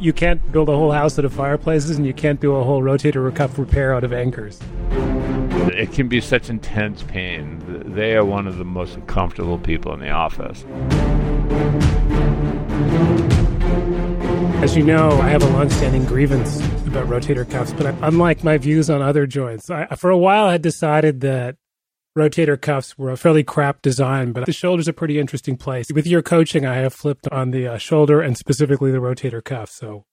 you can't build a whole house out of fireplaces and you can't do a whole rotator cuff repair out of anchors. It can be such intense pain. They are one of the most uncomfortable people in the office. As you know, I have a long-standing grievance about rotator cuffs, but unlike my views on other joints, I, for a while I had decided that rotator cuffs were a fairly crap design, but the shoulder's a pretty interesting place. With your coaching, I have flipped on the uh, shoulder and specifically the rotator cuff. So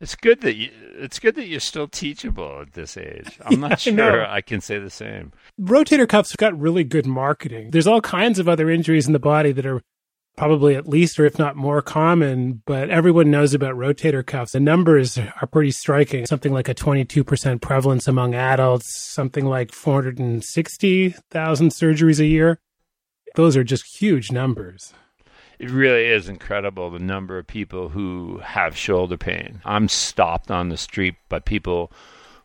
it's good that you, it's good that you're still teachable at this age. I'm not sure I, I can say the same. Rotator cuffs got really good marketing. There's all kinds of other injuries in the body that are probably at least or if not more common, but everyone knows about rotator cuffs. The numbers are pretty striking. Something like a 22% prevalence among adults, something like 460,000 surgeries a year. Those are just huge numbers. It really is incredible the number of people who have shoulder pain. I'm stopped on the street by people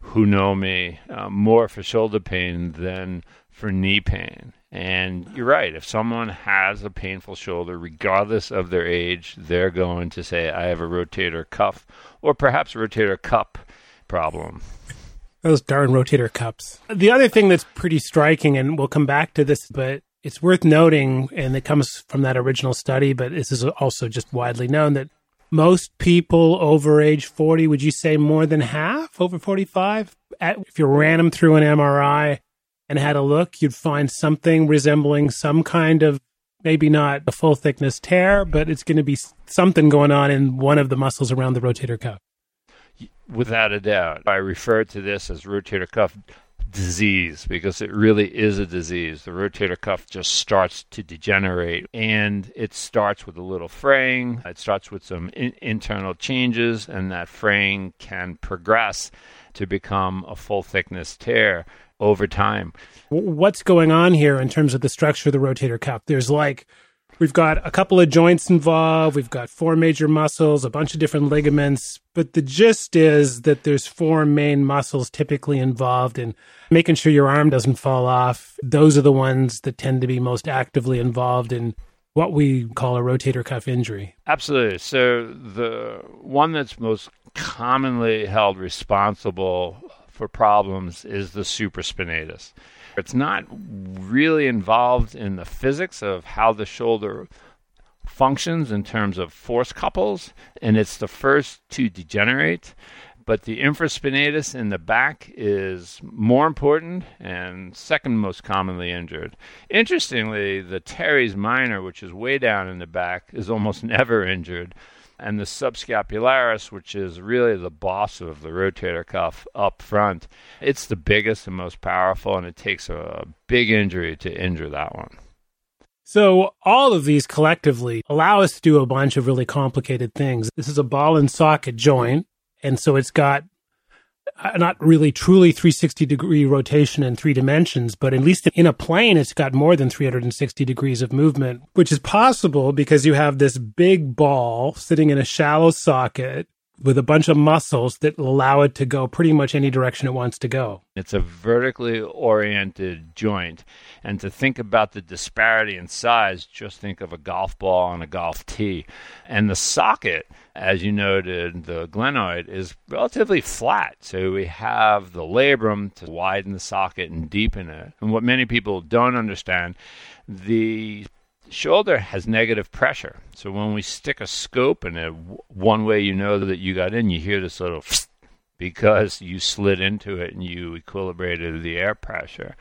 who know me uh, more for shoulder pain than for knee pain. And you're right. If someone has a painful shoulder, regardless of their age, they're going to say, I have a rotator cuff or perhaps rotator cup problem. Those darn rotator cups. The other thing that's pretty striking, and we'll come back to this, but it's worth noting, and it comes from that original study, but this is also just widely known that most people over age 40, would you say more than half over 45? If you ran them through an MRI, and had a look, you'd find something resembling some kind of maybe not a full thickness tear, but it's going to be something going on in one of the muscles around the rotator cuff. Without a doubt. I refer to this as rotator cuff disease because it really is a disease. The rotator cuff just starts to degenerate and it starts with a little fraying. It starts with some in- internal changes, and that fraying can progress to become a full thickness tear over time. What's going on here in terms of the structure of the rotator cuff? There's like we've got a couple of joints involved, we've got four major muscles, a bunch of different ligaments, but the gist is that there's four main muscles typically involved in making sure your arm doesn't fall off. Those are the ones that tend to be most actively involved in what we call a rotator cuff injury. Absolutely. So the one that's most commonly held responsible for problems is the supraspinatus. It's not really involved in the physics of how the shoulder functions in terms of force couples, and it's the first to degenerate. But the infraspinatus in the back is more important and second most commonly injured. Interestingly, the teres minor, which is way down in the back, is almost never injured and the subscapularis, which is really the boss of the rotator cuff up front, it's the biggest and most powerful, and it takes a big injury to injure that one. So, all of these collectively allow us to do a bunch of really complicated things. This is a ball and socket joint, and so it's got Uh, not really truly 360 degree rotation in three dimensions, but at least in a plane, it's got more than 360 degrees of movement, which is possible because you have this big ball sitting in a shallow socket with a bunch of muscles that allow it to go pretty much any direction it wants to go. It's a vertically oriented joint. And to think about the disparity in size, just think of a golf ball on a golf tee. And the socket, as you noted, the glenoid is relatively flat. So we have the labrum to widen the socket and deepen it. And what many people don't understand, the shoulder has negative pressure. So when we stick a scope in it, one way you know that you got in, you hear this little because you slid into it and you equilibrated the air pressure.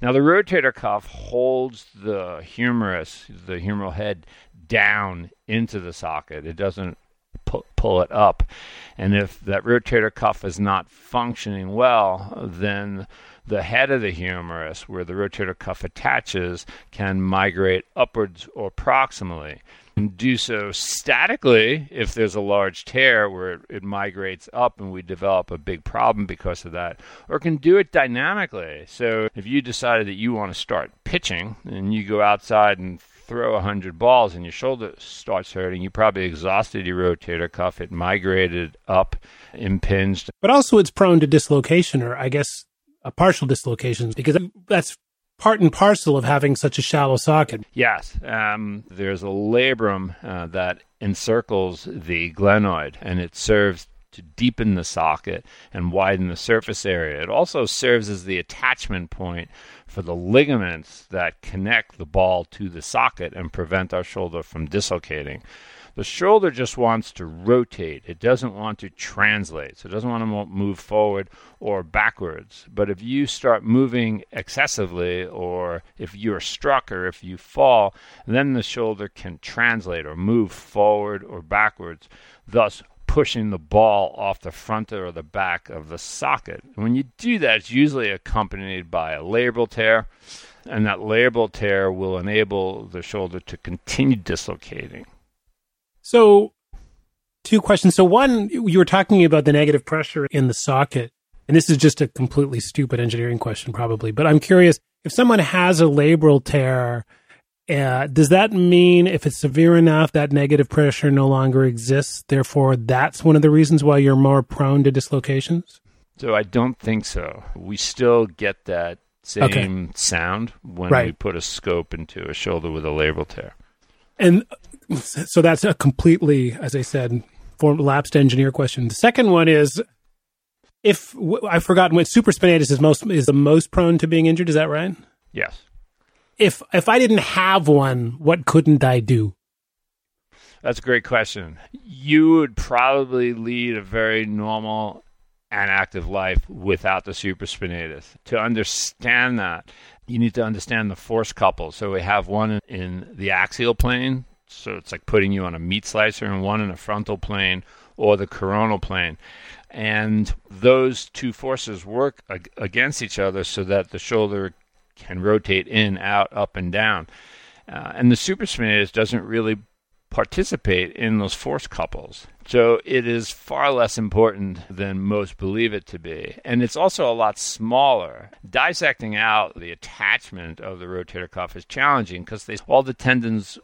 Now the rotator cuff holds the humerus, the humeral head, down into the socket. It doesn't pull it up. And if that rotator cuff is not functioning well, then the head of the humerus, where the rotator cuff attaches, can migrate upwards or proximally. And do so statically if there's a large tear where it, it, migrates up and we develop a big problem because of that, or can do it dynamically. So if you decided that you want to start pitching and you go outside and throw 100 balls and your shoulder starts hurting, you probably exhausted your rotator cuff. It migrated up, impinged. But also, it's prone to dislocation, or I guess a partial dislocation, because that's part and parcel of having such a shallow socket. Yes. Um, there's a labrum uh, that encircles the glenoid, and it serves to deepen the socket and widen the surface area. It also serves as the attachment point for the ligaments that connect the ball to the socket and prevent our shoulder from dislocating. The shoulder just wants to rotate. It doesn't want to translate. So it doesn't want to move forward or backwards. But if you start moving excessively, or if you're struck or if you fall, then the shoulder can translate or move forward or backwards, thus pushing the ball off the front or the back of the socket. when you do that, it's usually accompanied by a labral tear, and that labral tear will enable the shoulder to continue dislocating. So, two questions. So, one, you were talking about the negative pressure in the socket, and this is just a completely stupid engineering question, probably, but I'm curious if someone has a labral tear uh, does that mean if it's severe enough that negative pressure no longer exists? Therefore, that's one of the reasons why you're more prone to dislocations? So I don't think so. We still get that same okay. sound when right. we put a scope into a shoulder with a labral tear. And so that's a completely, as I said, form, lapsed engineer question. The second one is if I've forgotten what supraspinatus is most is the most prone to being injured. Is that right? Yes if if I didn't have one, what couldn't I do? That's a great question. You would probably lead a very normal and active life without the supraspinatus. To understand that, you need to understand the force couple. So we have one in the axial plane, so it's like putting you on a meat slicer, and one in the frontal plane or the coronal plane. And those two forces work ag- against each other so that the shoulder can rotate in, out, up, and down. Uh, and the supraspinatus doesn't really participate in those force couples. So it is far less important than most believe it to be. And it's also a lot smaller. Dissecting out the attachment of the rotator cuff is challenging because all the tendons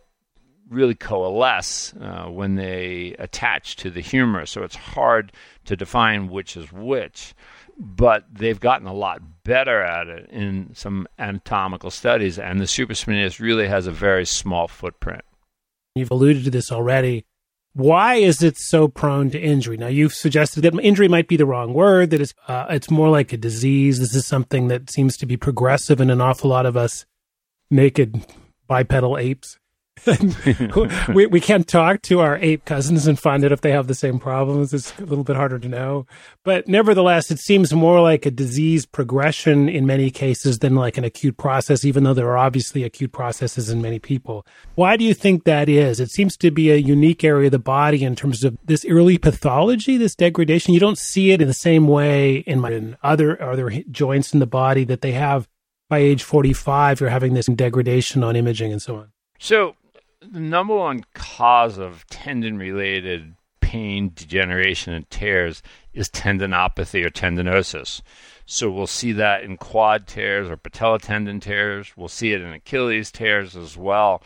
really coalesce uh, when they attach to the humerus. So it's hard to define which is which but they've gotten a lot better at it in some anatomical studies, and the supraspinatus really has a very small footprint. You've alluded to this already. Why is it so prone to injury? Now, you've suggested that injury might be the wrong word, that it's, uh, it's more like a disease. This is something that seems to be progressive in an awful lot of us naked bipedal apes. we we can't talk to our ape cousins and find out if they have the same problems. It's a little bit harder to know, but nevertheless, it seems more like a disease progression in many cases than like an acute process. Even though there are obviously acute processes in many people, why do you think that is? It seems to be a unique area of the body in terms of this early pathology, this degradation. You don't see it in the same way in, my, in other other joints in the body that they have by age forty five. You're having this degradation on imaging and so on. So the number one cause of tendon related pain, degeneration, and tears is tendinopathy or tendinosis. So we'll see that in quad tears or patella tendon tears. We'll see it in Achilles tears as well.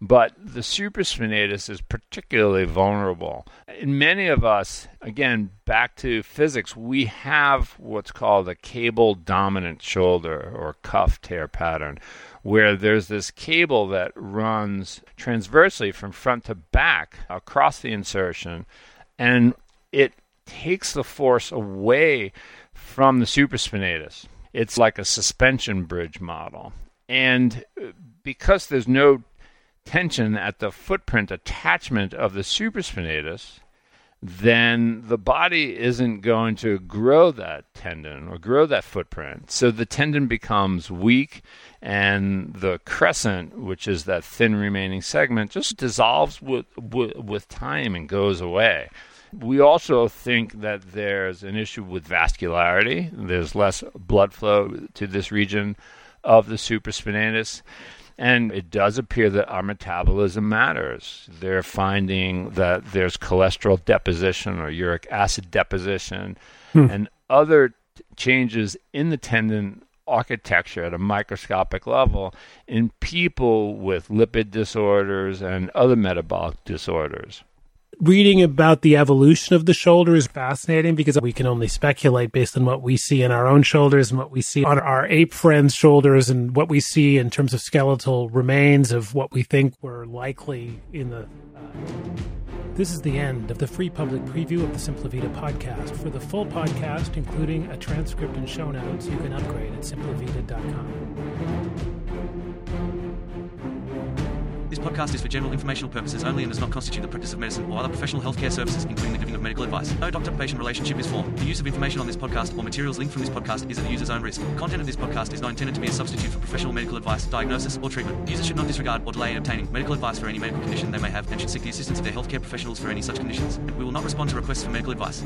But the supraspinatus is particularly vulnerable. In many of us, again, back to physics, we have what's called a cable dominant shoulder or cuff tear pattern, where there's this cable that runs transversely from front to back across the insertion, and it takes the force away from the supraspinatus. It's like a suspension bridge model. And uh, because there's no tension at the footprint attachment of the supraspinatus, then the body isn't going to grow that tendon or grow that footprint. So the tendon becomes weak, and the crescent, which is that thin remaining segment, just dissolves with, with, with time and goes away. We also think that there's an issue with vascularity. There's less blood flow to this region of the supraspinatus. And it does appear that our metabolism matters. They're finding that there's cholesterol deposition or uric acid deposition hmm. and other t- changes in the tendon architecture at a microscopic level in people with lipid disorders and other metabolic disorders. Reading about the evolution of the shoulder is fascinating because we can only speculate based on what we see in our own shoulders and what we see on our ape friends' shoulders and what we see in terms of skeletal remains of what we think were likely in the. Uh, this is the end of the free public preview of the Simpla Vida podcast. For the full podcast, including a transcript and show notes, you can upgrade at simplavida.com. This podcast is for general informational purposes only and does not constitute the practice of medicine or other professional healthcare services, including the giving of medical advice. No doctor-patient relationship is formed. The use of information on this podcast or materials linked from this podcast is at the user's own risk. Content of this podcast is not intended to be a substitute for professional medical advice, diagnosis, or treatment. Users should not disregard or delay in obtaining medical advice for any medical condition they may have and should seek the assistance of their healthcare professionals for any such conditions. We will not respond to requests for medical advice.